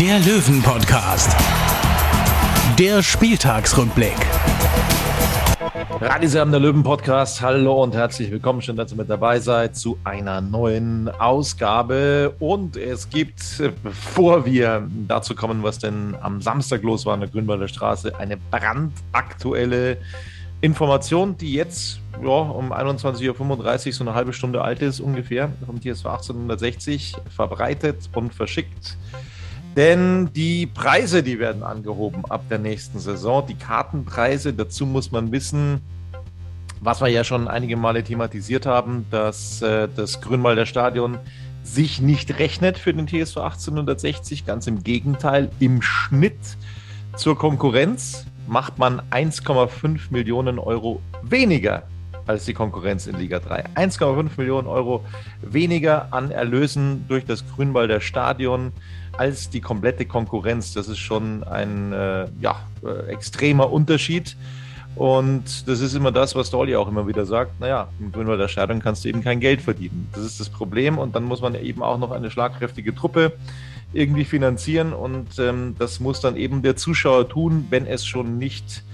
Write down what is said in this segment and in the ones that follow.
der Löwen-Podcast. Der Spieltagsrückblick. Radiserben der Löwen Podcast. Hallo und herzlich willkommen. Schön, dass ihr mit dabei seid zu einer neuen Ausgabe. Und es gibt, bevor wir dazu kommen, was denn am Samstag los war an der Grünwalder Straße, eine brandaktuelle Information, die jetzt ja, um 21.35 Uhr so eine halbe Stunde alt ist, ungefähr, vom TSV 1860 verbreitet und verschickt. Denn die Preise, die werden angehoben ab der nächsten Saison. Die Kartenpreise, dazu muss man wissen, was wir ja schon einige Male thematisiert haben, dass äh, das Grünwalder Stadion sich nicht rechnet für den TSV 1860. Ganz im Gegenteil, im Schnitt zur Konkurrenz macht man 1,5 Millionen Euro weniger als die Konkurrenz in Liga 3. 1,5 Millionen Euro weniger an Erlösen durch das Grünwalder Stadion als die komplette Konkurrenz. Das ist schon ein äh, ja, äh, extremer Unterschied. Und das ist immer das, was Dolly auch immer wieder sagt. Naja, im Grünwalder Stadion kannst du eben kein Geld verdienen. Das ist das Problem. Und dann muss man eben auch noch eine schlagkräftige Truppe irgendwie finanzieren. Und ähm, das muss dann eben der Zuschauer tun, wenn es schon nicht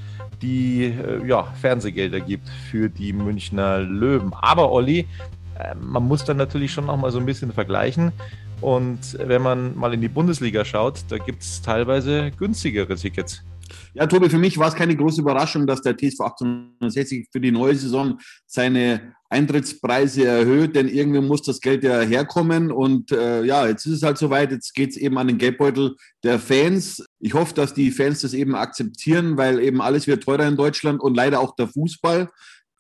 die äh, ja, Fernsehgelder gibt für die Münchner Löwen. Aber Olli, äh, man muss dann natürlich schon noch mal so ein bisschen vergleichen. Und wenn man mal in die Bundesliga schaut, da gibt es teilweise günstigere Tickets. Ja, Tobi, für mich war es keine große Überraschung, dass der TSV 1860 für die neue Saison seine Eintrittspreise erhöht, denn irgendwie muss das Geld ja herkommen. Und äh, ja, jetzt ist es halt soweit, jetzt geht es eben an den Geldbeutel der Fans. Ich hoffe, dass die Fans das eben akzeptieren, weil eben alles wird teurer in Deutschland und leider auch der Fußball.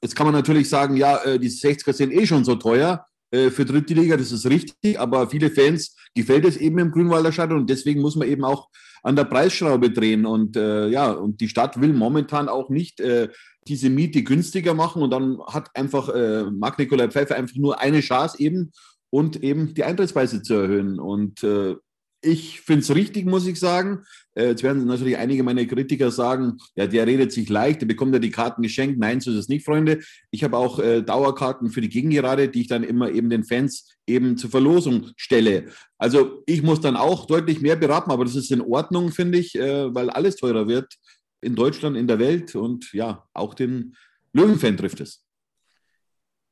Jetzt kann man natürlich sagen, ja, äh, die 60er sind eh schon so teuer für dritte Liga, das ist richtig, aber viele Fans gefällt es eben im Grünwalder Stadion und deswegen muss man eben auch an der Preisschraube drehen und äh, ja, und die Stadt will momentan auch nicht äh, diese Miete günstiger machen und dann hat einfach äh, Marc Nikolai Pfeiffer einfach nur eine Chance eben und eben die Eintrittspreise zu erhöhen und äh, ich finde es richtig, muss ich sagen. Äh, jetzt werden natürlich einige meiner Kritiker sagen, ja, der redet sich leicht, der bekommt ja die Karten geschenkt. Nein, so ist es nicht, Freunde. Ich habe auch äh, Dauerkarten für die Gegengerade, die ich dann immer eben den Fans eben zur Verlosung stelle. Also ich muss dann auch deutlich mehr beraten, aber das ist in Ordnung, finde ich, äh, weil alles teurer wird in Deutschland, in der Welt und ja, auch den Löwenfan trifft es.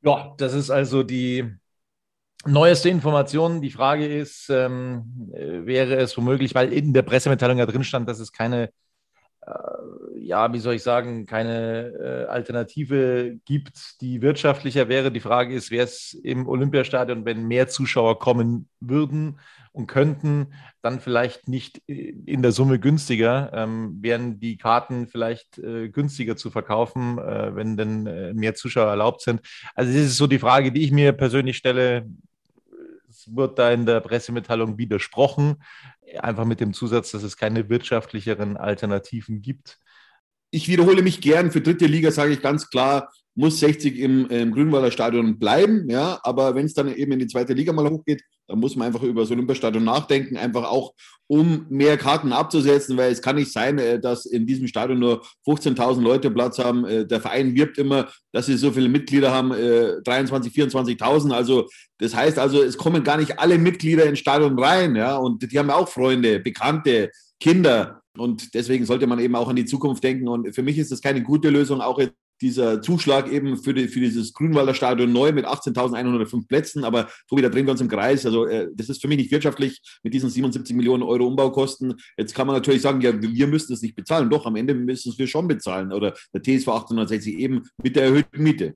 Ja, das ist also die Neueste Informationen. Die Frage ist, ähm, äh, wäre es womöglich, weil in der Pressemitteilung ja drin stand, dass es keine, äh, ja, wie soll ich sagen, keine äh, Alternative gibt, die wirtschaftlicher wäre. Die Frage ist, wäre es im Olympiastadion, wenn mehr Zuschauer kommen würden und könnten, dann vielleicht nicht in der Summe günstiger, ähm, wären die Karten vielleicht äh, günstiger zu verkaufen, äh, wenn denn äh, mehr Zuschauer erlaubt sind. Also das ist so die Frage, die ich mir persönlich stelle wird da in der Pressemitteilung widersprochen, einfach mit dem Zusatz, dass es keine wirtschaftlicheren Alternativen gibt. Ich wiederhole mich gern. Für dritte Liga sage ich ganz klar, muss 60 im, im Grünwalder Stadion bleiben. Ja, aber wenn es dann eben in die zweite Liga mal hochgeht, dann muss man einfach über das Olympiastadion nachdenken, einfach auch um mehr Karten abzusetzen, weil es kann nicht sein, äh, dass in diesem Stadion nur 15.000 Leute Platz haben. Äh, der Verein wirbt immer, dass sie so viele Mitglieder haben, 23, äh, 24.000. Also das heißt also, es kommen gar nicht alle Mitglieder ins Stadion rein, ja, und die haben auch Freunde, Bekannte, Kinder. Und deswegen sollte man eben auch an die Zukunft denken. Und für mich ist das keine gute Lösung, auch jetzt dieser Zuschlag eben für, die, für dieses Grünwalder Stadion neu mit 18.105 Plätzen. Aber Tobi, da drehen wir uns im Kreis. Also äh, das ist für mich nicht wirtschaftlich mit diesen 77 Millionen Euro Umbaukosten. Jetzt kann man natürlich sagen, ja, wir müssen es nicht bezahlen. Doch, am Ende müssen wir schon bezahlen. Oder der TSV 1860 eben mit der erhöhten Miete.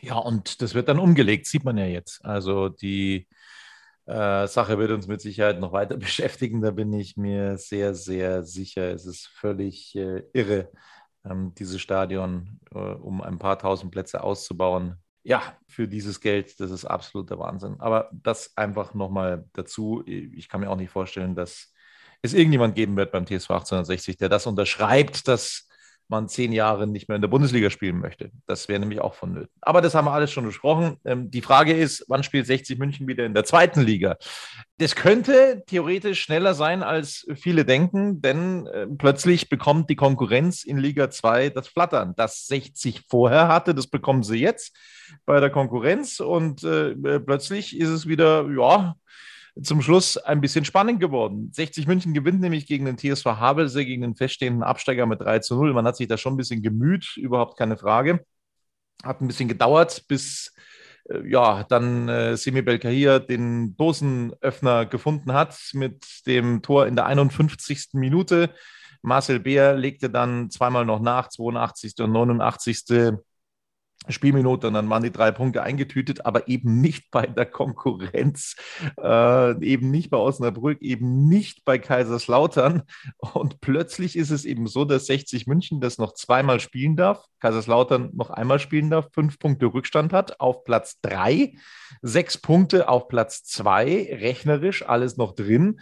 Ja, und das wird dann umgelegt, sieht man ja jetzt. Also die äh, Sache wird uns mit Sicherheit noch weiter beschäftigen. Da bin ich mir sehr, sehr sicher. Es ist völlig äh, irre, dieses Stadion äh, um ein paar tausend Plätze auszubauen. Ja, für dieses Geld, das ist absoluter Wahnsinn. Aber das einfach nochmal dazu. Ich kann mir auch nicht vorstellen, dass es irgendjemand geben wird beim TSV 1860, der das unterschreibt, dass man zehn Jahre nicht mehr in der Bundesliga spielen möchte. Das wäre nämlich auch vonnöten. Aber das haben wir alles schon besprochen. Ähm, die Frage ist, wann spielt 60 München wieder in der zweiten Liga? Das könnte theoretisch schneller sein, als viele denken, denn äh, plötzlich bekommt die Konkurrenz in Liga 2 das Flattern. Das 60 vorher hatte, das bekommen sie jetzt bei der Konkurrenz und äh, plötzlich ist es wieder, ja, zum Schluss ein bisschen spannend geworden. 60 München gewinnt nämlich gegen den TSV Havelse, gegen den feststehenden Absteiger mit 3 zu 0. Man hat sich da schon ein bisschen gemüht, überhaupt keine Frage. Hat ein bisschen gedauert, bis äh, ja, dann äh, Semi Belkahir den Dosenöffner gefunden hat mit dem Tor in der 51. Minute. Marcel Beer legte dann zweimal noch nach, 82. und 89. Spielminute und dann waren die drei Punkte eingetütet, aber eben nicht bei der Konkurrenz, äh, eben nicht bei Osnabrück, eben nicht bei Kaiserslautern. Und plötzlich ist es eben so, dass 60 München das noch zweimal spielen darf, Kaiserslautern noch einmal spielen darf, fünf Punkte Rückstand hat auf Platz drei, sechs Punkte auf Platz zwei, rechnerisch alles noch drin.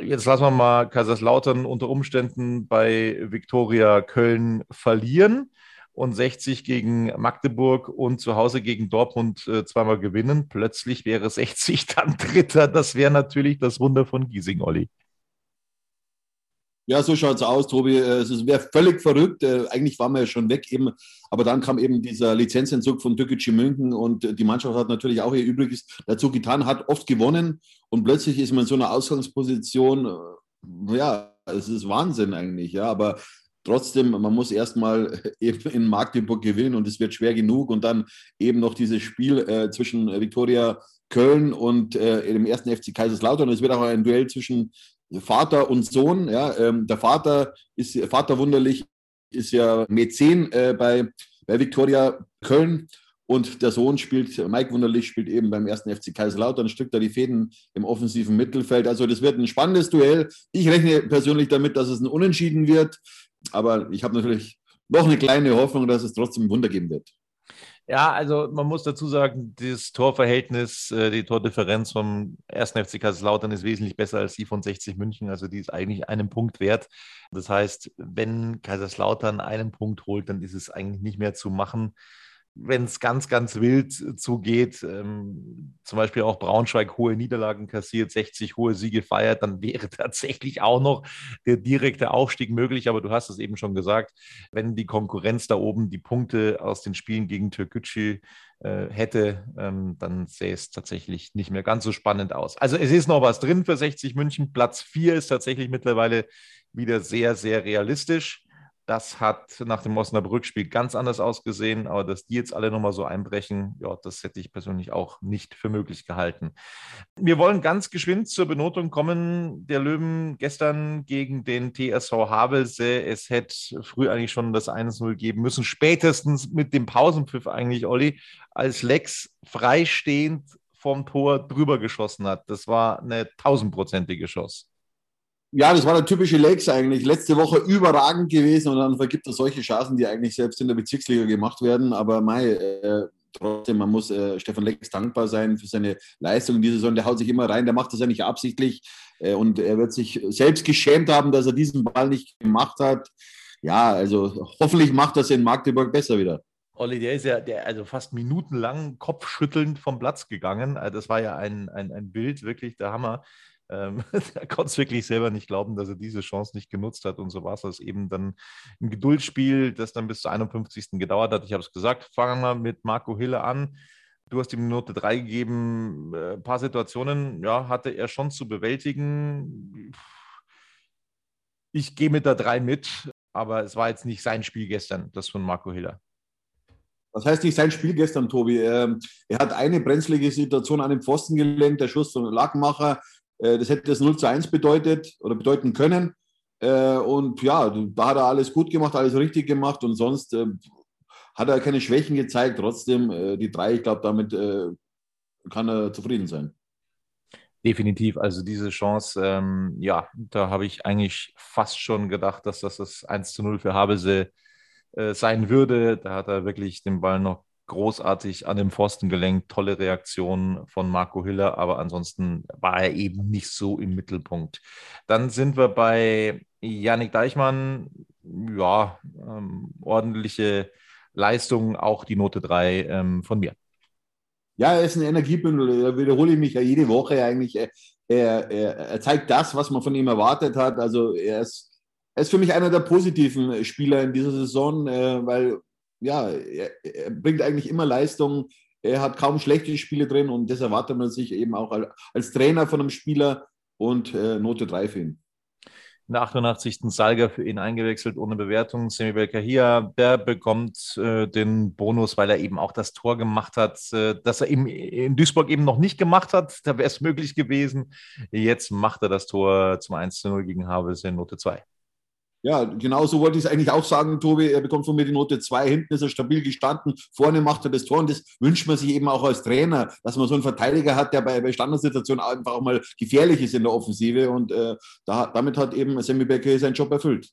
Jetzt lassen wir mal Kaiserslautern unter Umständen bei Viktoria Köln verlieren und 60 gegen Magdeburg und zu Hause gegen Dortmund äh, zweimal gewinnen. Plötzlich wäre 60 dann Dritter. Das wäre natürlich das Wunder von Giesing, Olli. Ja, so schaut es aus, Tobi. Äh, es wäre völlig verrückt. Äh, eigentlich waren wir ja schon weg eben. Aber dann kam eben dieser Lizenzentzug von Türkgücü München und die Mannschaft hat natürlich auch ihr Übriges dazu getan, hat oft gewonnen und plötzlich ist man in so einer Ausgangsposition. Äh, ja, es ist Wahnsinn eigentlich. Ja, aber Trotzdem, man muss erstmal eben in Magdeburg gewinnen und es wird schwer genug. Und dann eben noch dieses Spiel äh, zwischen Viktoria Köln und äh, dem ersten FC Kaiserslautern. Es wird auch ein Duell zwischen Vater und Sohn. Ja, ähm, der Vater ist Vater wunderlich, ist ja Mäzen äh, bei, bei Viktoria Köln. Und der Sohn spielt, Mike Wunderlich spielt eben beim ersten FC Kaiserslautern, ein Stück da die Fäden im offensiven Mittelfeld. Also das wird ein spannendes Duell. Ich rechne persönlich damit, dass es ein Unentschieden wird. Aber ich habe natürlich noch eine kleine Hoffnung, dass es trotzdem ein Wunder geben wird. Ja, also man muss dazu sagen, das Torverhältnis, äh, die Tordifferenz vom 1. FC Kaiserslautern ist wesentlich besser als die von 60 München. Also die ist eigentlich einen Punkt wert. Das heißt, wenn Kaiserslautern einen Punkt holt, dann ist es eigentlich nicht mehr zu machen wenn es ganz, ganz wild zugeht, ähm, zum Beispiel auch Braunschweig hohe Niederlagen kassiert, 60 hohe Siege feiert, dann wäre tatsächlich auch noch der direkte Aufstieg möglich. Aber du hast es eben schon gesagt, wenn die Konkurrenz da oben die Punkte aus den Spielen gegen Türkgücü äh, hätte, ähm, dann sähe es tatsächlich nicht mehr ganz so spannend aus. Also es ist noch was drin für 60 München. Platz 4 ist tatsächlich mittlerweile wieder sehr, sehr realistisch. Das hat nach dem Osnabrück-Spiel ganz anders ausgesehen, aber dass die jetzt alle nochmal so einbrechen, ja, das hätte ich persönlich auch nicht für möglich gehalten. Wir wollen ganz geschwind zur Benotung kommen. Der Löwen gestern gegen den TSV Havelse. Es hätte früh eigentlich schon das 1-0 geben müssen, spätestens mit dem Pausenpfiff eigentlich, Olli, als Lex freistehend vom Tor drüber geschossen hat. Das war eine tausendprozentige Chance. Ja, das war der typische Lex eigentlich. Letzte Woche überragend gewesen und dann vergibt er solche Chancen, die eigentlich selbst in der Bezirksliga gemacht werden. Aber Mai, äh, trotzdem, man muss äh, Stefan Lex dankbar sein für seine Leistung in dieser Saison. Der haut sich immer rein, der macht das ja nicht absichtlich äh, und er wird sich selbst geschämt haben, dass er diesen Ball nicht gemacht hat. Ja, also hoffentlich macht das in Magdeburg besser wieder. Olli, der ist ja der, also fast minutenlang kopfschüttelnd vom Platz gegangen. Also das war ja ein, ein, ein Bild, wirklich der Hammer. Ähm, er konnte es wirklich selber nicht glauben, dass er diese Chance nicht genutzt hat. Und so war es das eben dann ein Geduldsspiel, das dann bis zur 51. gedauert hat. Ich habe es gesagt, fangen wir mit Marco Hille an. Du hast ihm Note 3 gegeben. Ein äh, paar Situationen ja, hatte er schon zu bewältigen. Ich gehe mit der 3 mit, aber es war jetzt nicht sein Spiel gestern, das von Marco Hiller. Das heißt nicht sein Spiel gestern, Tobi. Er, er hat eine brenzlige Situation an den Pfosten gelenkt, der Schuss von Lackmacher. Äh, das hätte das 0 zu 1 bedeutet oder bedeuten können. Äh, und ja, da hat er alles gut gemacht, alles richtig gemacht und sonst äh, hat er keine Schwächen gezeigt. Trotzdem die drei, ich glaube, damit kann er zufrieden sein. Definitiv, also diese Chance, ähm, ja, da habe ich eigentlich fast schon gedacht, dass das das 1 zu 0 für Habelse äh, sein würde. Da hat er wirklich den Ball noch großartig an den Pfosten gelenkt. Tolle Reaktion von Marco Hiller, aber ansonsten war er eben nicht so im Mittelpunkt. Dann sind wir bei Yannick Deichmann. Ja, ähm, ordentliche Leistung, auch die Note 3 ähm, von mir. Ja, er ist ein Energiebündel. Da wiederhole ich mich ja jede Woche eigentlich. Er, er, er, zeigt das, was man von ihm erwartet hat. Also er ist er ist für mich einer der positiven Spieler in dieser Saison, äh, weil ja, er, er, bringt eigentlich immer Leistung. Er hat kaum schlechte Spiele drin und das erwartet man sich eben auch als, Trainer von einem Spieler und äh, Note 3 für ihn. In der 88. Salga für ihn eingewechselt ohne Bewertung. Semi Belkahia, der bekommt äh, den Bonus, weil er eben auch das Tor gemacht hat, äh, das er eben in Duisburg eben noch nicht gemacht hat. Da wäre es möglich gewesen. Jetzt macht er das Tor zum 1 zu 0 gegen Havelse, Note 2. Ja, genau so wollte ich es eigentlich auch sagen, Tobi. Er bekommt von mir die Note 2. Hinten ist er stabil gestanden. Vorne macht er das Tor. Und das wünscht man sich eben auch als Trainer, dass man so einen Verteidiger hat, der bei, bei Standardsituationen einfach auch mal gefährlich ist in der Offensive. Und äh, da, damit hat eben Sammy Becker seinen Job erfüllt.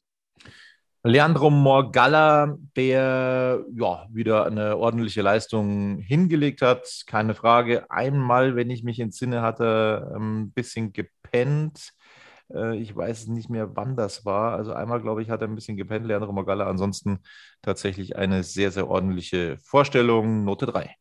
Leandro Morgalla, der ja wieder eine ordentliche Leistung hingelegt hat, keine Frage. Einmal, wenn ich mich entsinne, hat er ähm, ein bisschen gepennt. Äh, ich weiß nicht mehr, wann das war. Also einmal, glaube ich, hat er ein bisschen gepennt, Leandro Magalla. Ansonsten tatsächlich eine sehr, sehr ordentliche Vorstellung. Note 3.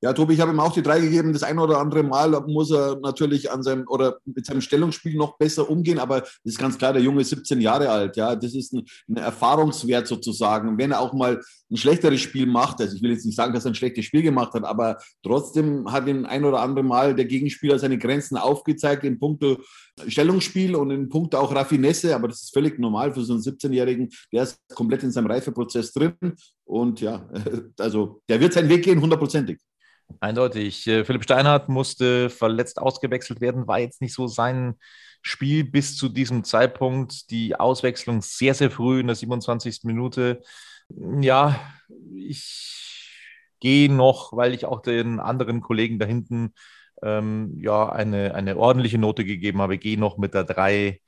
Ja, Tobi, ich habe ihm auch die drei gegeben. Das ein oder andere Mal muss er natürlich an seinem oder mit seinem Stellungsspiel noch besser umgehen, aber das ist ganz klar, der Junge ist 17 Jahre alt. Ja, das ist ein, ein Erfahrungswert sozusagen. Wenn er auch mal ein schlechteres Spiel macht, also ich will jetzt nicht sagen, dass er ein schlechtes Spiel gemacht hat, aber trotzdem hat ihm ein oder andere Mal der Gegenspieler seine Grenzen aufgezeigt in puncto Stellungsspiel und in puncto auch Raffinesse, aber das ist völlig normal für so einen 17-Jährigen. Der ist komplett in seinem Reifeprozess drin und ja, also der wird seinen Weg gehen, hundertprozentig. Eindeutig. Äh, Philipp Steinhardt musste verletzt ausgewechselt werden, war jetzt nicht so sein Spiel bis zu diesem Zeitpunkt. Die Auswechslung sehr, sehr früh in der 27. Minute. Ja, ich gehe noch, weil ich auch den anderen Kollegen da hinten ähm, ja, eine, eine ordentliche Note gegeben habe, gehe noch mit der 3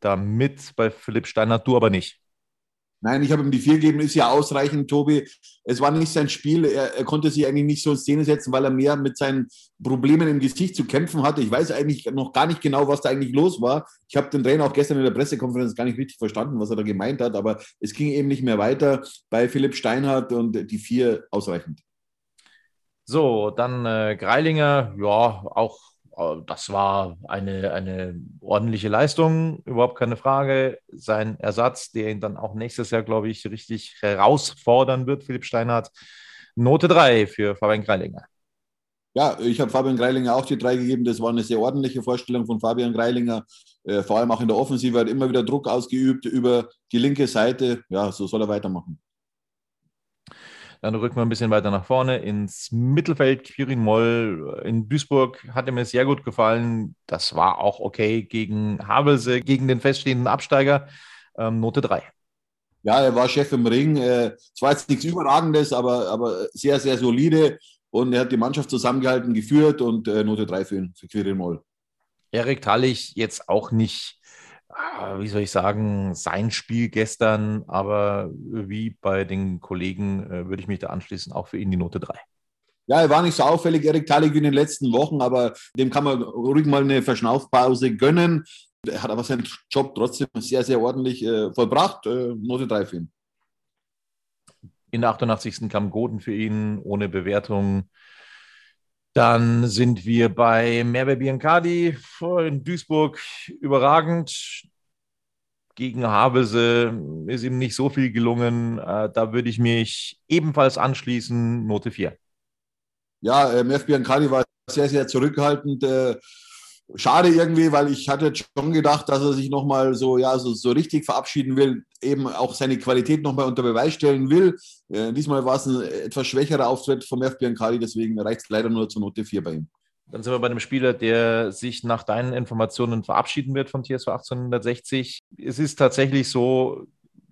da mit bei Philipp Steinhardt, du aber nicht. Nein, ich habe ihm die vier gegeben, ist ja ausreichend, Tobi. Es war nicht sein Spiel. Er, er, konnte sich eigentlich nicht so in Szene setzen, weil er mehr mit seinen Problemen im Gesicht zu kämpfen hatte. Ich weiß eigentlich noch gar nicht genau, was da eigentlich los war. Ich habe den Trainer auch gestern in der Pressekonferenz gar nicht richtig verstanden, was er da gemeint hat, aber es ging eben nicht mehr weiter bei Philipp Steinhardt und die vier ausreichend. So, dann äh, Greilinger, ja, auch das war eine, eine ordentliche Leistung, überhaupt keine Frage. Sein Ersatz, der ihn dann auch nächstes Jahr, glaube ich, richtig herausfordern wird, Philipp Steinhardt. Note 3 für Fabian Greilinger. Ja, ich habe Fabian Greilinger auch die drei gegeben. Das war eine sehr ordentliche Vorstellung von Fabian Greilinger. Äh, vor allem auch in der Offensive hat immer wieder Druck ausgeübt über die linke Seite. Ja, so soll er weitermachen. Dann rücken wir ein bisschen weiter nach vorne ins Mittelfeld. Quirin Moll in Duisburg hat mir sehr gut gefallen. Das war auch okay gegen Havelse, gegen den feststehenden Absteiger. Ähm, Note 3. Ja, er war Chef im Ring. Es war jetzt nichts Überragendes, aber, aber sehr, sehr solide. Und er hat die Mannschaft zusammengehalten, geführt und äh, Note 3 für ihn, für Quirin Moll. Erik Tallich jetzt auch nicht wie soll ich sagen, sein Spiel gestern, aber wie bei den Kollegen äh, würde ich mich da anschließen, auch für ihn die Note 3. Ja, er war nicht so auffällig, Erik Talik, in den letzten Wochen, aber dem kann man ruhig mal eine Verschnaufpause gönnen. Er hat aber seinen Job trotzdem sehr, sehr ordentlich äh, vollbracht. Äh, Note 3 für ihn. In der 88. kam Goden für ihn ohne Bewertung. Dann sind wir bei Merve Biancardi in Duisburg überragend. Gegen Havelse ist ihm nicht so viel gelungen. Äh, da würde ich mich ebenfalls anschließen. Note 4. Ja, äh, Merv Biancardi war sehr, sehr zurückhaltend. Schade irgendwie, weil ich hatte schon gedacht, dass er sich nochmal so, ja, so, so richtig verabschieden will, eben auch seine Qualität nochmal unter Beweis stellen will. Äh, diesmal war es ein etwas schwächerer Auftritt vom FBN Kali, deswegen reicht es leider nur zur Note 4 bei ihm. Dann sind wir bei einem Spieler, der sich nach deinen Informationen verabschieden wird von TSV 1860. Es ist tatsächlich so,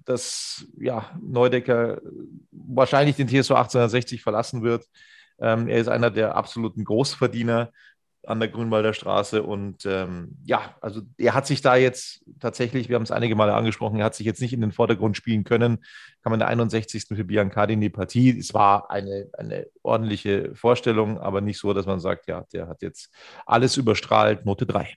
dass ja, Neudecker wahrscheinlich den TSV 1860 verlassen wird. Ähm, er ist einer der absoluten Großverdiener an der Grünwalder Straße. Und ähm, ja, also er hat sich da jetzt tatsächlich, wir haben es einige Male angesprochen, er hat sich jetzt nicht in den Vordergrund spielen können. Kam in der 61. für Biancardi in die Partie. Es war eine, eine ordentliche Vorstellung, aber nicht so, dass man sagt, ja, der hat jetzt alles überstrahlt, Note 3.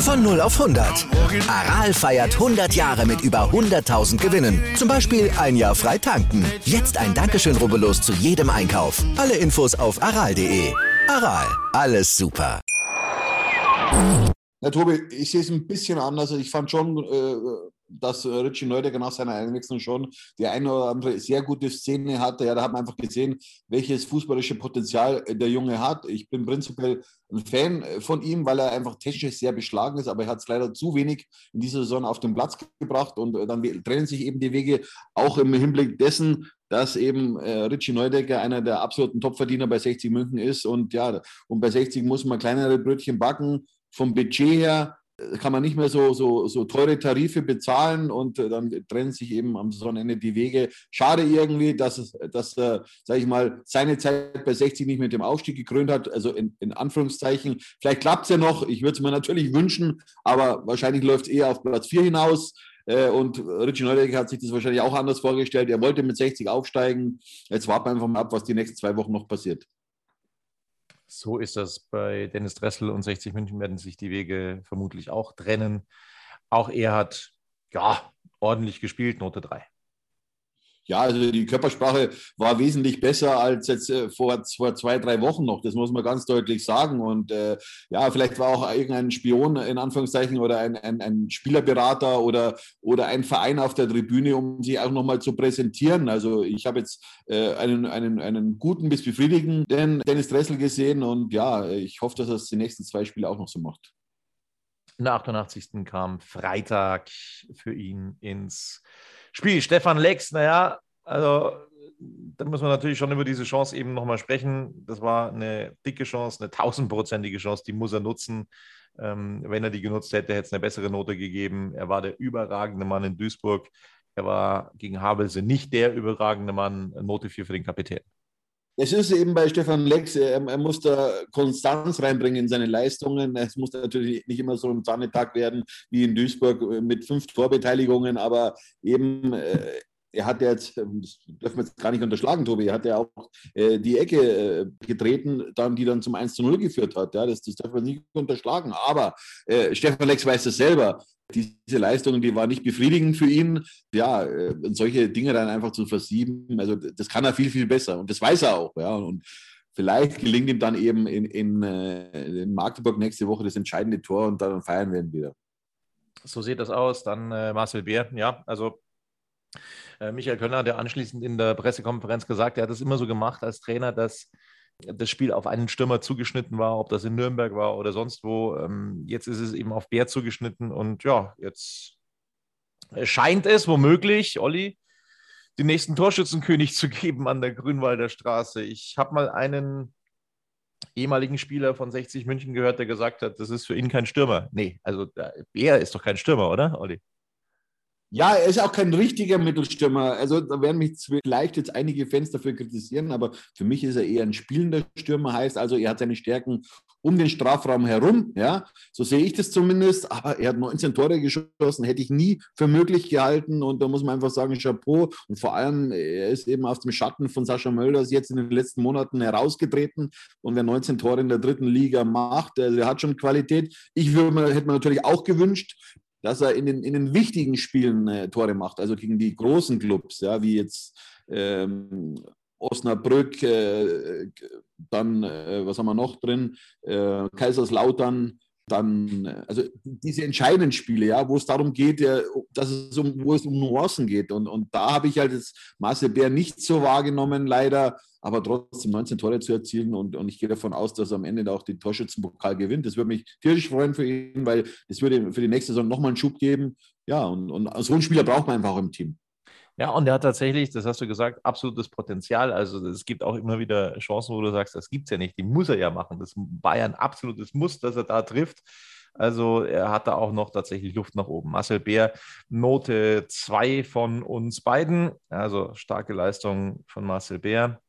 Von 0 auf 100. Aral feiert 100 Jahre mit über 100.000 Gewinnen. Zum Beispiel ein Jahr frei tanken. Jetzt ein Dankeschön, rubbellos zu jedem Einkauf. Alle Infos auf aral.de. Aral, alles super. Ja, Tobi, ich sehe es ein bisschen anders. Ich fand schon, äh, dass Richie Neudecker nach seiner Einwechslung schon die eine oder andere sehr gute Szene hatte. Ja, da hat man einfach gesehen, welches fußballische Potenzial der Junge hat. Ich bin prinzipiell ein Fan von ihm, weil er einfach technisch sehr beschlagen ist, aber er hat es leider zu wenig in dieser Saison auf den Platz gebracht und dann trennen sich eben die Wege, auch im Hinblick dessen, dass eben äh, Richie Neudecker einer der absoluten Topverdiener bei 60 München ist und ja, und bei 60 muss man kleinere Brötchen backen. Vom Budget her kann man nicht mehr so, so, so teure Tarife bezahlen und äh, dann trennen sich eben am Saisonende die Wege. Schade irgendwie, dass, dass äh, sage ich mal, seine Zeit bei 60 nicht mit dem Aufstieg gekrönt hat, also in, in Anführungszeichen. Vielleicht klappt es ja noch, ich würde es mir natürlich wünschen, aber wahrscheinlich läuft es eher auf Platz 4 hinaus. Äh, und Richie Neudecker hat sich das wahrscheinlich auch anders vorgestellt. Er wollte mit 60 aufsteigen. Jetzt warten wir einfach mal ab, was die nächsten zwei Wochen noch passiert. So ist das bei Dennis Dressel und 60 München werden sich die Wege vermutlich auch trennen. Auch er hat ja ordentlich gespielt, Note 3. Ja, also die Körpersprache war wesentlich besser als jetzt äh, vor, vor zwei, drei Wochen noch. Das muss man ganz deutlich sagen. Und äh, ja, vielleicht war auch irgendein Spion in Anführungszeichen oder ein, ein, ein, Spielerberater oder, oder ein Verein auf der Tribüne, um sich auch nochmal zu präsentieren. Also ich habe jetzt äh, einen, einen, einen guten bis befriedigenden Dennis Dressel gesehen und ja, ich hoffe, dass er es die nächsten zwei Spiele auch noch so macht. In der 88. kam Freitag für ihn ins Spiel. Stefan Lex, naja, also da muss man natürlich schon über diese Chance eben nochmal sprechen. Das war eine dicke Chance, eine tausendprozentige Chance, die muss er nutzen. Ähm, wenn er die genutzt hätte, hätte es eine bessere Note gegeben. Er war der überragende Mann in Duisburg. Er war gegen Havelse nicht der überragende Mann. Note 4 für den Kapitän. Es ist eben bei Stefan Lex, er, er, muss da Konstanz reinbringen in seine Leistungen. Es muss natürlich nicht immer so ein Zahnetag werden wie in Duisburg äh, mit fünf Torbeteiligungen, aber eben äh, er hat jetzt, ähm, das dürfen wir jetzt gar nicht unterschlagen, Tobi, er hat ja auch äh, die Ecke äh, getreten, dann, die dann zum 1 zu 0 geführt hat. Ja, das, das dürfen wir nicht unterschlagen. Aber äh, Stefan Lex weiß das selber. Diese Leistung, die war nicht befriedigend für ihn. Ja, äh, solche Dinge dann einfach zu versieben, also das kann er viel, viel besser. Und das weiß er auch. Ja, und vielleicht gelingt ihm dann eben in, in, äh, in Magdeburg nächste Woche das entscheidende Tor und dann feiern wir ihn wieder. So sieht das aus. Dann äh, Marcel Beer. Ja, also Michael Könner hat ja anschließend in der Pressekonferenz gesagt, er hat es immer so gemacht als Trainer, dass das Spiel auf einen Stürmer zugeschnitten war, ob das in Nürnberg war oder sonst wo. Ähm, jetzt ist es eben auf Bär zugeschnitten und ja, jetzt scheint es womöglich, Olli, den nächsten Torschützenkönig zu geben an der Grünwalder Straße. Ich habe mal einen ehemaligen Spieler von 60 München gehört, der gesagt hat, das ist für ihn kein Stürmer. Nee, also Bär ist doch kein Stürmer, oder, Olli? Ja, er ist auch kein richtiger Mittelstürmer. Also da werden mich vielleicht jetzt einige Fans dafür kritisieren, aber für mich ist er eher ein spielender Stürmer. Heißt also, er hat seine Stärken um den Strafraum herum. Ja, so sehe ich das zumindest. Aber er hat 19 Tore geschossen, hätte ich nie für möglich gehalten. Und da muss man einfach sagen, Chapeau. Und vor allem, er ist eben aus dem Schatten von Sascha Mölders jetzt in den letzten Monaten herausgetreten. Und wer 19 Tore in der dritten Liga macht, der, der hat schon Qualität. Ich würde, hätte mir natürlich auch gewünscht, dass er in den, in den wichtigen Spielen äh, Tore macht, also gegen die großen Clubs, ja, wie jetzt ähm, Osnabrück, äh, dann, äh, was haben wir noch drin, äh, Kaiserslautern, dann, äh, also diese entscheidenden Spiele, ja, wo es darum geht, dass es um, wo es um Nuancen geht. Und, und da habe ich halt das Marcel Bär nicht so wahrgenommen, leider, aber trotzdem 19 Tore zu erzielen. Und, und ich gehe davon aus, dass er am Ende auch den Torschützenpokal gewinnt. Das würde mich tierisch freuen für ihn, weil es würde für die nächste Saison nochmal einen Schub geben. Ja, und, und so einen Spieler braucht man einfach auch im Team. Ja, und er hat tatsächlich, das hast du gesagt, absolutes Potenzial. Also es gibt auch immer wieder Chancen, wo du sagst, das gibt es ja nicht. Die muss er ja machen. Das ein absolutes Muss, dass er da trifft. Also er hat da auch noch tatsächlich Luft nach oben. Marcel Bär, Note 2 von uns beiden. Also starke Leistung von Marcel Bär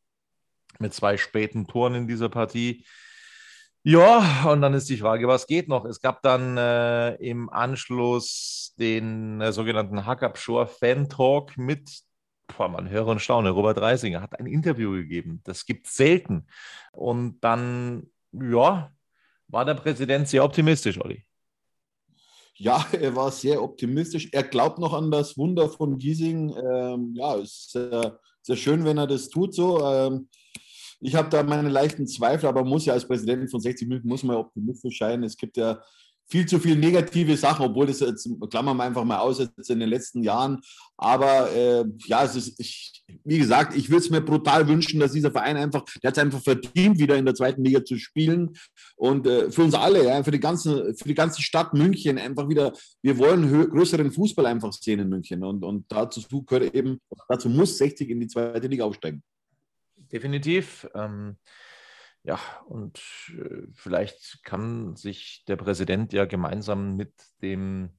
mit zwei späten Toren in dieser Partie. Ja, und dann ist die Frage, was geht noch? Es gab dann äh, im Anschluss den äh, sogenannten Hackab Shore Fan Talk mit, boah, man höre und staune, Robert Reisinger hat ein Interview gegeben. Das gibt es selten. Und dann, ja, war der Präsident sehr optimistisch, Olli. Ja, er war sehr optimistisch. Er glaubt noch an das Wunder von Giesing. Ähm, ja, es ist sehr, sehr schön, wenn er das tut so. Ähm, ich habe da meine leichten Zweifel, aber muss ja als Präsident von 60 Minuten muss man optimistisch sein. Es gibt ja viel zu viele negative Sachen, obwohl das jetzt, klammern wir einfach mal aus, jetzt in den letzten Jahren. Aber äh, ja, es ist, ich, wie gesagt, ich würde es mir brutal wünschen, dass dieser Verein einfach, der hat es einfach verdient, wieder in der zweiten Liga zu spielen. Und äh, für uns alle, ja, für die, ganze, für die ganze Stadt München einfach wieder, wir wollen größeren Fußball einfach sehen in München. Und, und dazu gehört eben, dazu muss 60 in die zweite Liga aufsteigen definitiv. Ähm, ja, und äh, vielleicht kann sich der Präsident ja gemeinsam mit dem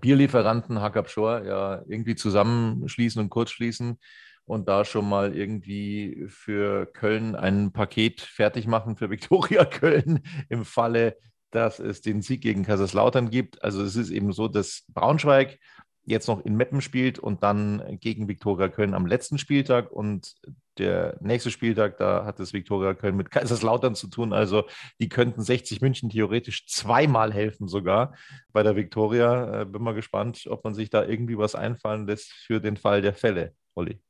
Bierlieferanten Hackab Shore ja irgendwie zusammenschließen und kurzschließen und da schon mal irgendwie für Köln ein Paket fertig machen für Viktoria Köln im Falle, dass es den Sieg gegen Kaiserslautern gibt. Also es ist eben so, dass Braunschweig jetzt noch in Meppen spielt und dann gegen Viktoria Köln am letzten Spieltag und der nächste Spieltag, da hat es Viktoria Köln mit Kaiserslautern zu tun. Also die könnten 60 München theoretisch zweimal helfen sogar bei der Viktoria. Äh, bin mal gespannt, ob man sich da irgendwie was einfallen lässt für den Fall der Fälle, Olli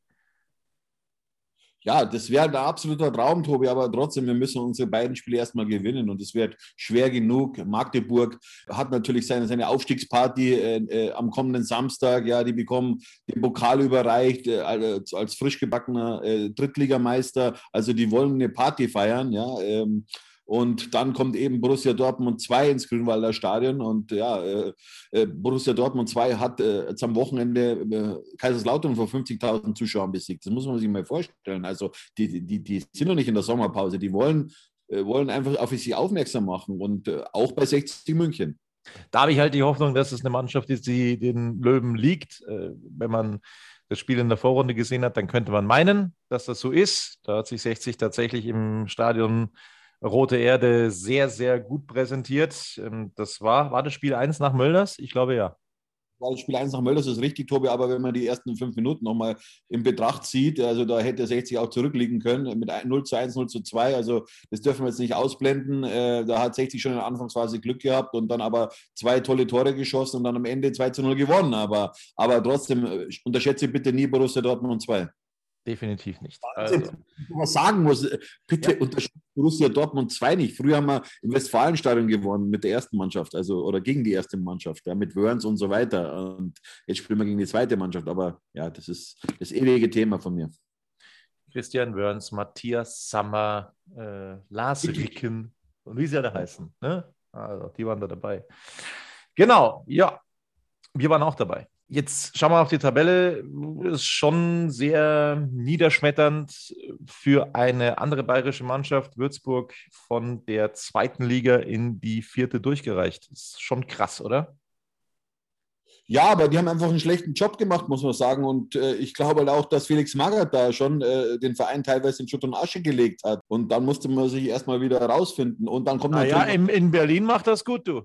ja, das wäre ein absoluter Traum, Tobi, aber trotzdem, wir müssen unsere beiden Spiele erstmal gewinnen und es wird schwer genug. Magdeburg hat natürlich seine, seine Aufstiegsparty äh, äh, am kommenden Samstag. Ja, die bekommen den Pokal überreicht äh, als, als frisch gebackener äh, Drittligameister. Also die wollen eine Party feiern. Ja, ähm, und dann kommt eben Borussia Dortmund 2 ins Grünwalder Stadion. Und ja, äh, äh Borussia Dortmund 2 hat äh, jetzt am Wochenende äh, Kaiserslautern vor 50.000 Zuschauern besiegt. Das muss man sich mal vorstellen. Also die, die, die sind noch nicht in der Sommerpause. Die wollen, äh, wollen einfach auf sich aufmerksam machen. Und auch bei 60 München. Da habe ich halt die Hoffnung, dass es eine Mannschaft ist, die den Löwen liegt. wenn man das Spiel in der Vorrunde gesehen hat, dann könnte man meinen, dass das so ist. Da hat sich 60 tatsächlich im Stadion Rote Erde sehr, sehr gut präsentiert. Ähm, das war, war das Spiel 1 nach Mölders? Ich glaube ja. War das Spiel 1 nach Mölders ist richtig, Tobi, aber wenn man die ersten fünf Minuten nochmal in Betracht zieht, also da hätte 60 auch zurückliegen können mit 0 zu 1, 0 zu 2. Also das dürfen wir jetzt nicht ausblenden. Äh, da hat 60 schon in der Anfangsphase Glück gehabt und dann aber zwei tolle Tore geschossen und dann am Ende 2 zu 0 gewonnen. Aber, aber trotzdem äh, unterschätze bitte nie Borussia Dortmund 2. Definitiv nicht. Also. Was sagen muss, bitte ja. unterschätzt Borussia Dortmund 2 nicht. Früher haben wir im Westfalenstadion gewonnen mit der ersten Mannschaft, also oder gegen die erste Mannschaft, ja, mit Wörns und so weiter. Und jetzt spielen wir gegen die zweite Mannschaft. Aber ja, das ist das ewige Thema von mir. Christian Wörns, Matthias Sammer, äh, Lars Ricken und wie sie alle heißen. Ne? Also, die waren da dabei. Genau, ja. Wir waren auch dabei. Jetzt schauen wir auf die Tabelle. Ist schon sehr niederschmetternd für eine andere bayerische Mannschaft, Würzburg, von der zweiten Liga in die vierte durchgereicht. Ist schon krass, oder? Ja, aber die haben einfach einen schlechten Job gemacht, muss man sagen. Und äh, ich glaube halt auch, dass Felix Magath da schon äh, den Verein teilweise in Schutt und Asche gelegt hat. Und dann musste man sich erstmal wieder herausfinden. Und dann kommt Na natürlich. ja, in, in Berlin macht das gut, du.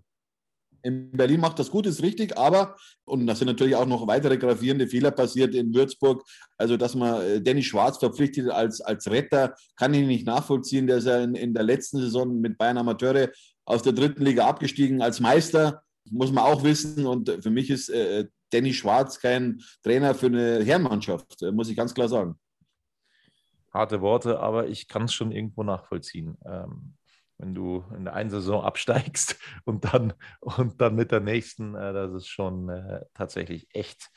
In Berlin macht das gut, ist richtig, aber, und da sind natürlich auch noch weitere gravierende Fehler passiert in Würzburg. Also, dass man äh, Danny Schwarz verpflichtet als, als Retter, kann ich nicht nachvollziehen. Der ist ja in, in der letzten Saison mit Bayern Amateure aus der dritten Liga abgestiegen als Meister, muss man auch wissen. Und für mich ist äh, Danny Schwarz kein Trainer für eine Herrenmannschaft, äh, muss ich ganz klar sagen. Harte Worte, aber ich kann es schon irgendwo nachvollziehen. Ähm, wenn du in der einen Saison absteigst und dann, und dann mit der nächsten, äh, das ist schon äh, tatsächlich echt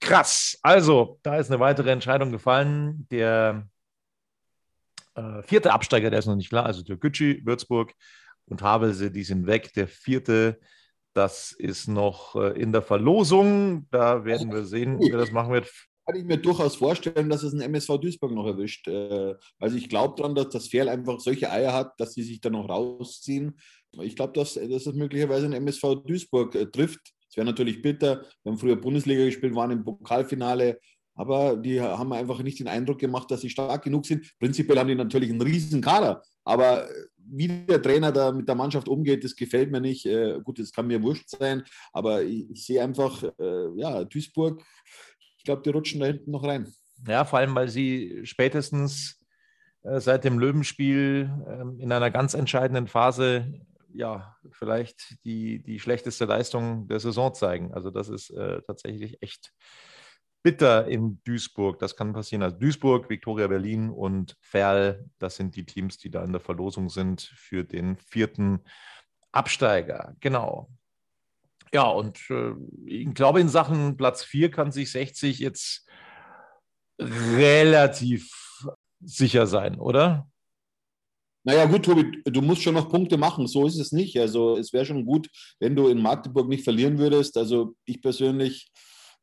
krass. Also, da ist eine weitere Entscheidung gefallen. Der äh, vierte Absteiger, der ist noch nicht klar, also Türkgücü, Würzburg und Havelse, die sind weg. Der vierte, das ist noch äh, in der Verlosung. Da werden wir sehen, wer das machen wird kann ich mir durchaus vorstellen, dass es ein MSV Duisburg noch erwischt. Äh, also ich glaube daran, dass das Ferl einfach solche Eier hat, dass sie sich da noch rausziehen. Ich glaube, dass, dass es möglicherweise ein MSV Duisburg äh, trifft. Es wäre natürlich bitter. Wir haben früher Bundesliga gespielt, waren im Pokalfinale, aber die haben einfach nicht den Eindruck gemacht, dass sie stark genug sind. Prinzipiell haben die natürlich einen riesen Kader, aber wie der Trainer da mit der Mannschaft umgeht, das gefällt mir nicht. Gut, das kann mir wurscht sein, aber ich, sehe einfach, ja, Duisburg glaube, die rutschen da hinten noch rein. Ja, vor allem, weil sie spätestens äh, seit dem Löwenspiel äh, in einer ganz entscheidenden Phase ja vielleicht die, die schlechteste Leistung der Saison zeigen. Also das ist äh, tatsächlich echt bitter in Duisburg. Das kann passieren. Also Duisburg, Viktoria Berlin und Ferl, das sind die Teams, die da in der Verlosung sind für den vierten Absteiger. Genau. Ja, und äh, ich glaube, in Sachen Platz 4 kann sich 60 jetzt relativ sicher sein, oder? Naja, gut, Tobi, du musst schon noch Punkte machen. So ist es nicht. Also, es wäre schon gut, wenn du in Magdeburg nicht verlieren würdest. Also, ich persönlich,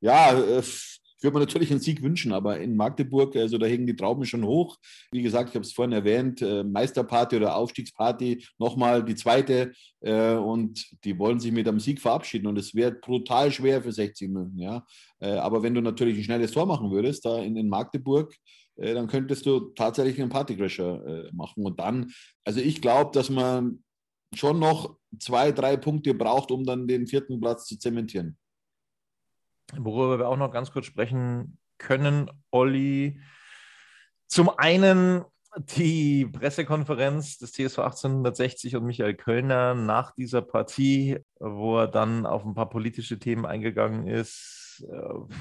ja, äh, ich würde mir natürlich einen Sieg wünschen, aber in Magdeburg, also da hängen die Trauben schon hoch. Wie gesagt, ich habe es vorhin erwähnt, äh, Meisterparty oder Aufstiegsparty, nochmal die zweite. Äh, und die wollen sich mit einem Sieg verabschieden. Und es wäre brutal schwer für 60 München. Ja? Äh, aber wenn du natürlich ein schnelles Tor machen würdest, da in, in Magdeburg, dann könntest du tatsächlich einen Partycrasher machen. Und dann, also ich glaube, dass man schon noch zwei, drei Punkte braucht, um dann den vierten Platz zu zementieren. Worüber wir auch noch ganz kurz sprechen können, Olli. Zum einen die Pressekonferenz des TSV 1860 und Michael Kölner nach dieser Partie, wo er dann auf ein paar politische Themen eingegangen ist äh,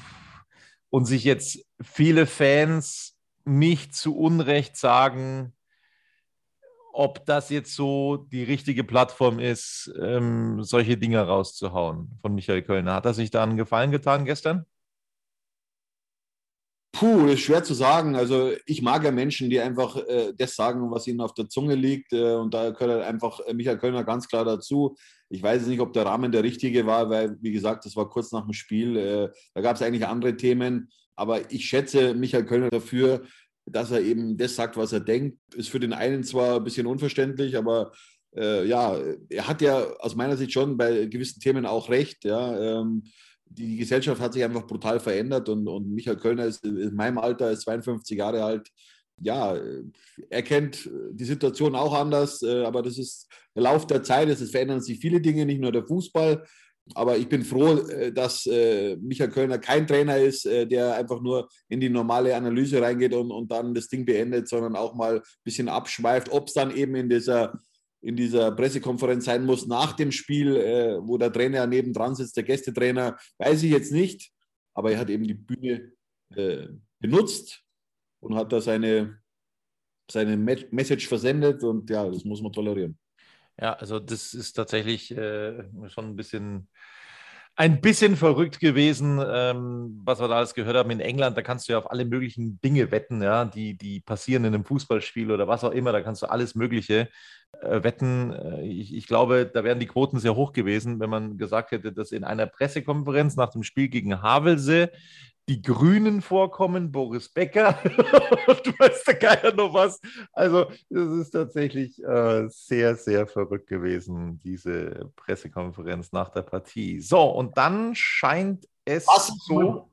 und sich jetzt viele Fans nicht zu Unrecht sagen, ob das jetzt so die richtige Plattform ist, ähm, solche Dinge rauszuhauen von Michael Kölner. Hat er sich da einen Gefallen getan gestern? Puh, das ist schwer zu sagen. Also ich mag ja Menschen, die einfach äh, das sagen, was ihnen auf der Zunge liegt. Äh, und da gehört halt einfach äh, Michael Kölner ganz klar dazu. Ich weiß nicht, ob der Rahmen der richtige war, weil, wie gesagt, das war kurz nach dem Spiel. Äh, da gab es eigentlich andere Themen. Aber ich schätze Michael Kölner dafür, dass er eben das sagt, was er denkt. Ist für den einen zwar ein bisschen unverständlich, aber äh, ja, er hat ja aus meiner Sicht schon bei gewissen Themen auch recht. Ja, ähm, die Gesellschaft hat sich einfach brutal verändert und, und Michael Kölner ist in meinem Alter, ist 52 Jahre alt. Ja, er kennt die Situation auch anders, äh, aber das ist der Lauf der Zeit. Es verändern sich viele Dinge, nicht nur der Fußball. Aber ich bin froh, äh, dass äh, Michael Kölner kein Trainer ist, äh, der einfach nur in die normale Analyse reingeht und, und dann das Ding beendet, sondern auch mal ein bisschen abschweift. Ob es dann eben in dieser, in dieser Pressekonferenz sein muss nach dem Spiel, wo der Trainer nebendran sitzt, der Gästetrainer, weiß ich jetzt nicht. Aber er hat eben die Bühne benutzt und hat da seine, seine Message versendet und ja, das muss man tolerieren. Ja, also das ist tatsächlich äh, schon ein bisschen, ein bisschen verrückt gewesen, ähm, was wir da alles gehört haben. In England, da kannst du ja auf alle möglichen Dinge wetten, ja, die, die passieren in einem Fußballspiel oder was auch immer. Da kannst du alles Mögliche wetten. Äh, ich, ich, glaube, da wären die Quoten sehr hoch gewesen, wenn man gesagt hätte, dass in einer Pressekonferenz nach dem Spiel gegen Havelse die Grünen vorkommen, Boris Becker du weißt der Geier noch was. Also es ist tatsächlich äh, sehr, sehr verrückt gewesen, diese Pressekonferenz nach der Partie. So, und dann scheint es Was, so.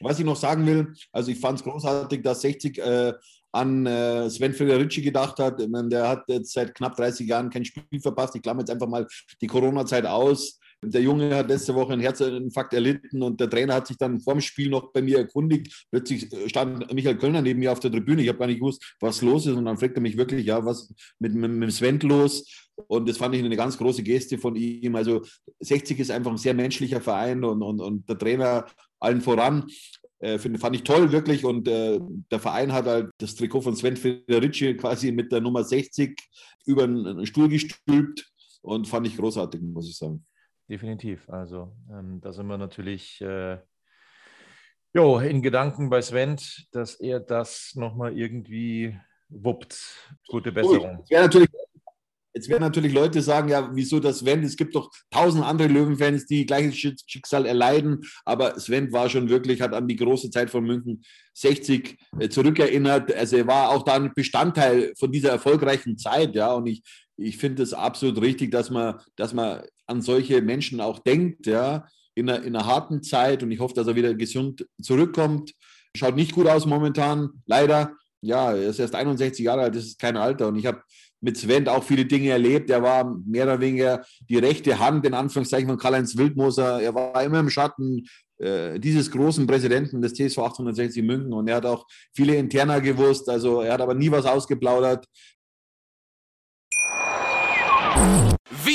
was ich noch sagen will, also ich fand es großartig, dass 60 äh, an äh, Sven Federici gedacht hat. Der hat jetzt seit knapp 30 Jahren kein Spiel verpasst. Ich klammer jetzt einfach mal die Corona-Zeit aus. Der Junge hat letzte Woche einen Herzinfarkt erlitten und der Trainer hat sich dann vorm Spiel noch bei mir erkundigt. Plötzlich stand Michael Kölner neben mir auf der Tribüne. Ich habe gar nicht gewusst, was los ist. Und dann fragte er mich wirklich, ja, was mit, mit, mit Sven los? Und das fand ich eine ganz große Geste von ihm. Also 60 ist einfach ein sehr menschlicher Verein und, und, und der Trainer allen voran. Äh, find, fand ich toll, wirklich. Und äh, der Verein hat halt das Trikot von Sven Federici quasi mit der Nummer 60 über einen Stuhl gestülpt und fand ich großartig, muss ich sagen definitiv. Also ähm, da sind wir natürlich äh, jo, in Gedanken bei Sven, dass er das nochmal irgendwie wuppt. Gute Besserung. Jetzt werden natürlich, jetzt werden natürlich Leute sagen, ja, wieso das Sven? Es gibt doch tausend andere Löwenfans, die gleiches Schicksal erleiden. Aber Sven war schon wirklich, hat an die große Zeit von München 60 äh, zurückerinnert. Also er war auch da ein Bestandteil von dieser erfolgreichen Zeit, ja. Und ich, ich finde es absolut richtig, dass man, dass man an solche Menschen auch denkt, ja, in einer, in einer harten Zeit. Und ich hoffe, dass er wieder gesund zurückkommt. Schaut nicht gut aus momentan, leider. Ja, er ist erst 61 Jahre alt, das ist kein Alter. Und ich habe mit Sven auch viele Dinge erlebt. Er war mehr oder weniger die rechte Hand, in Anführungszeichen, von Karl-Heinz Wildmoser. Er war immer im Schatten äh, dieses großen Präsidenten des TSV 860 München und er hat auch viele Interner gewusst. Also er hat aber nie was ausgeplaudert.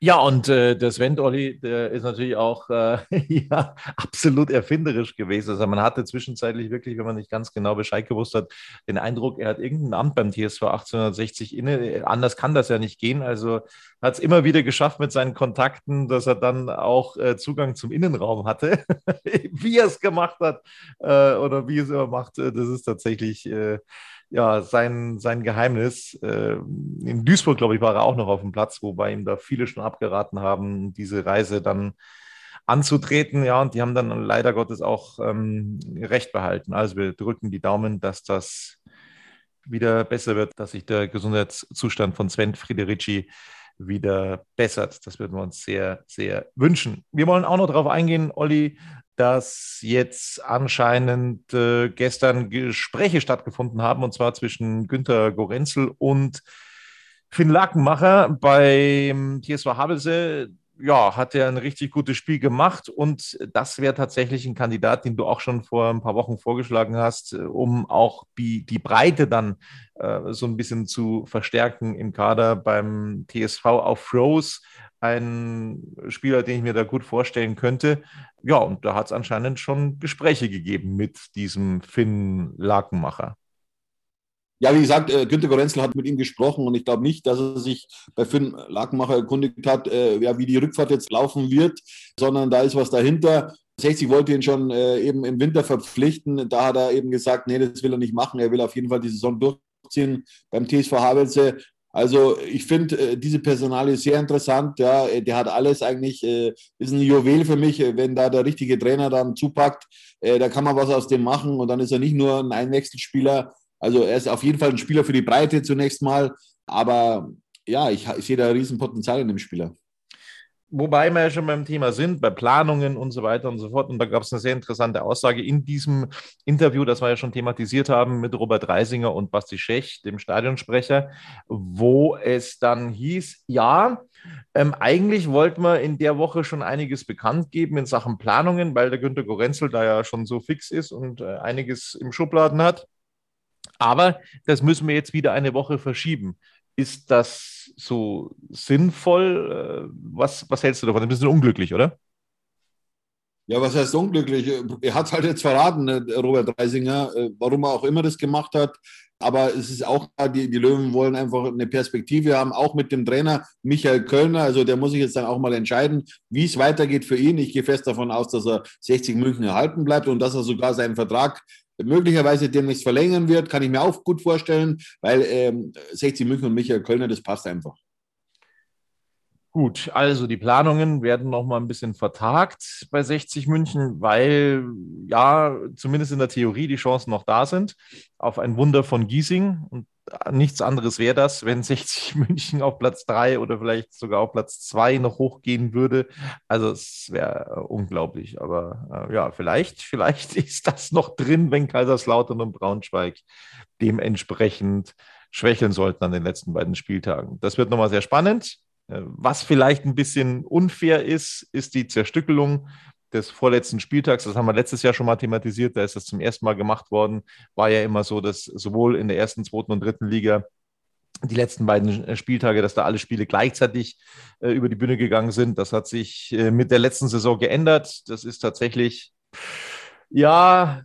Ja, und äh, der Sven Dolly, der ist natürlich auch äh, ja, absolut erfinderisch gewesen. Also man hatte zwischenzeitlich wirklich, wenn man nicht ganz genau Bescheid gewusst hat, den Eindruck, er hat irgendein Amt beim TSV 1860 inne. Anders kann das ja nicht gehen. Also hat es immer wieder geschafft mit seinen Kontakten, dass er dann auch äh, Zugang zum Innenraum hatte. wie er es gemacht hat äh, oder wie es immer macht, äh, das ist tatsächlich äh, ja, sein, sein Geheimnis. Äh, in Duisburg, glaube ich, war er auch noch auf dem Platz, wobei ihm da viele schon abgeraten haben, diese Reise dann anzutreten. Ja, und die haben dann leider Gottes auch ähm, recht behalten. Also wir drücken die Daumen, dass das wieder besser wird, dass sich der Gesundheitszustand von Sven Friederici wieder bessert. Das würden wir uns sehr, sehr wünschen. Wir wollen auch noch darauf eingehen, Olli, dass jetzt anscheinend äh, gestern Gespräche stattgefunden haben, und zwar zwischen Günter Gorenzel und Finn Lakenmacher beim TSV Havelse. Ja, hat er ein richtig gutes Spiel gemacht und das wäre tatsächlich ein Kandidat, den du auch schon vor ein paar Wochen vorgeschlagen hast, um auch die, die Breite dann äh, so ein bisschen zu verstärken im Kader beim TSV auf Rose ein Spieler, den ich mir da gut vorstellen könnte. Ja, und da hat es anscheinend schon Gespräche gegeben mit diesem Finn Lakenmacher. Ja, wie gesagt, äh, Günter Gorenzel hat mit ihm gesprochen und ich glaube nicht, dass er sich bei Finn Lakenmacher erkundigt hat, äh, ja, wie die Rückfahrt jetzt laufen wird, sondern da ist was dahinter. 60 wollte ihn schon äh, eben im Winter verpflichten. Da hat er eben gesagt, nee, das will er nicht machen. Er will auf jeden Fall die Saison durchziehen beim TSV Havelse. Also ich finde äh, diese Personalie sehr interessant. Ja, äh, der hat alles eigentlich, äh, ist ein Juwel für mich, äh, wenn da der richtige Trainer dann zupackt, äh, da kann man was aus dem machen und dann ist er nicht nur ein Einwechselspieler. Also er ist auf jeden Fall ein Spieler für die Breite zunächst mal, aber ja, ich, ich sehe da ein Riesenpotenzial in dem Spieler. Wobei wir ja schon beim Thema sind, bei Planungen und so weiter und so fort. Und da gab es eine sehr interessante Aussage in diesem Interview, das wir ja schon thematisiert haben mit Robert Reisinger und Basti Schech, dem Stadionsprecher, wo es dann hieß, ja, ähm, eigentlich wollten wir in der Woche schon einiges bekannt geben in Sachen Planungen, weil der Günter Gorenzel da ja schon so fix ist und äh, einiges im Schubladen hat. Aber das müssen wir jetzt wieder eine Woche verschieben. Ist das so sinnvoll? Äh, was, was hältst du davon? Ein bisschen unglücklich, oder? Ja, was heißt unglücklich? Er hat halt jetzt verraten, ne, Robert Reisinger, äh, warum er auch immer das gemacht hat. Aber es ist auch, die, die Löwen wollen einfach eine Perspektive haben, auch mit dem Trainer Michael Kölner. Also der muss sich jetzt dann auch mal entscheiden, wie es weitergeht für ihn. Ich gehe fest davon aus, dass er 60 München erhalten bleibt und dass er sogar seinen Vertrag möglicherweise demnächst verlängern wird, kann ich mir auch gut vorstellen, weil ähm, 60 München und Michael Kölner, das passt einfach. Gut, also die Planungen werden noch mal ein bisschen vertagt bei 60 München, weil ja zumindest in der Theorie die Chancen noch da sind auf ein Wunder von Giesing und nichts anderes wäre das, wenn 60 München auf Platz 3 oder vielleicht sogar auf Platz 2 noch hochgehen würde. Also es wäre unglaublich, aber äh, ja, vielleicht, vielleicht ist das noch drin, wenn Kaiserslautern und Braunschweig dementsprechend schwächeln sollten an den letzten beiden Spieltagen. Das wird nochmal sehr spannend. Äh, was vielleicht ein bisschen unfair ist, ist die Zerstückelung des vorletzten Spieltags. Das haben wir letztes Jahr schon mal thematisiert. Da ist das zum ersten Mal gemacht worden. War ja immer so, dass sowohl in der ersten, zweiten und dritten Liga die letzten beiden äh, Spieltage, dass da alle Spiele gleichzeitig äh, über die Bühne gegangen sind. Das hat sich äh, mit der letzten Saison geändert. Das ist tatsächlich, ja,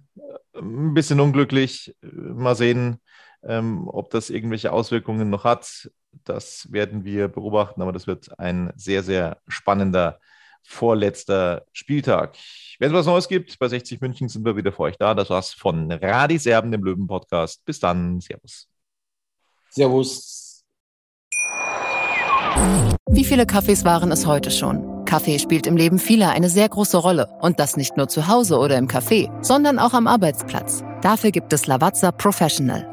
ein bisschen unglücklich. Mal sehen, ähm, ob das irgendwelche Auswirkungen noch hat. Das werden wir beobachten, aber das wird ein sehr, sehr spannender vorletzter Spieltag. Wenn es was Neues gibt, bei 60 München sind wir wieder für euch da. Das war's von Radis Erben, dem Löwen-Podcast. Bis dann. Servus. Servus. Wie viele Kaffees waren es heute schon? Kaffee spielt im Leben vieler eine sehr große Rolle. Und das nicht nur zu Hause oder im Café, sondern auch am Arbeitsplatz. Dafür gibt es Lavazza Professional.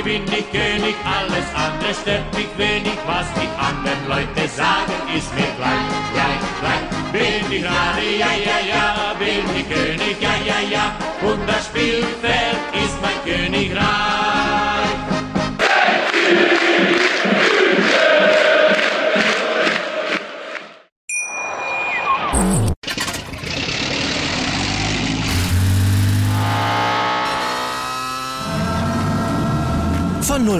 Bin ich König, alles andere stört mich wenig, was die anderen Leute sagen, ist mir gleich, gleich, gleich. Bin ich gerade, ja, ja, ja, bin ich König, ja, ja, ja, und das Spielfeld ist mein Königreich.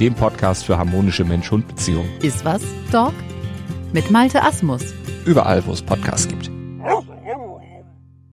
dem Podcast für harmonische Mensch-Hund-Beziehungen. Ist was, Dog? Mit Malte Asmus. Überall, wo es Podcasts gibt.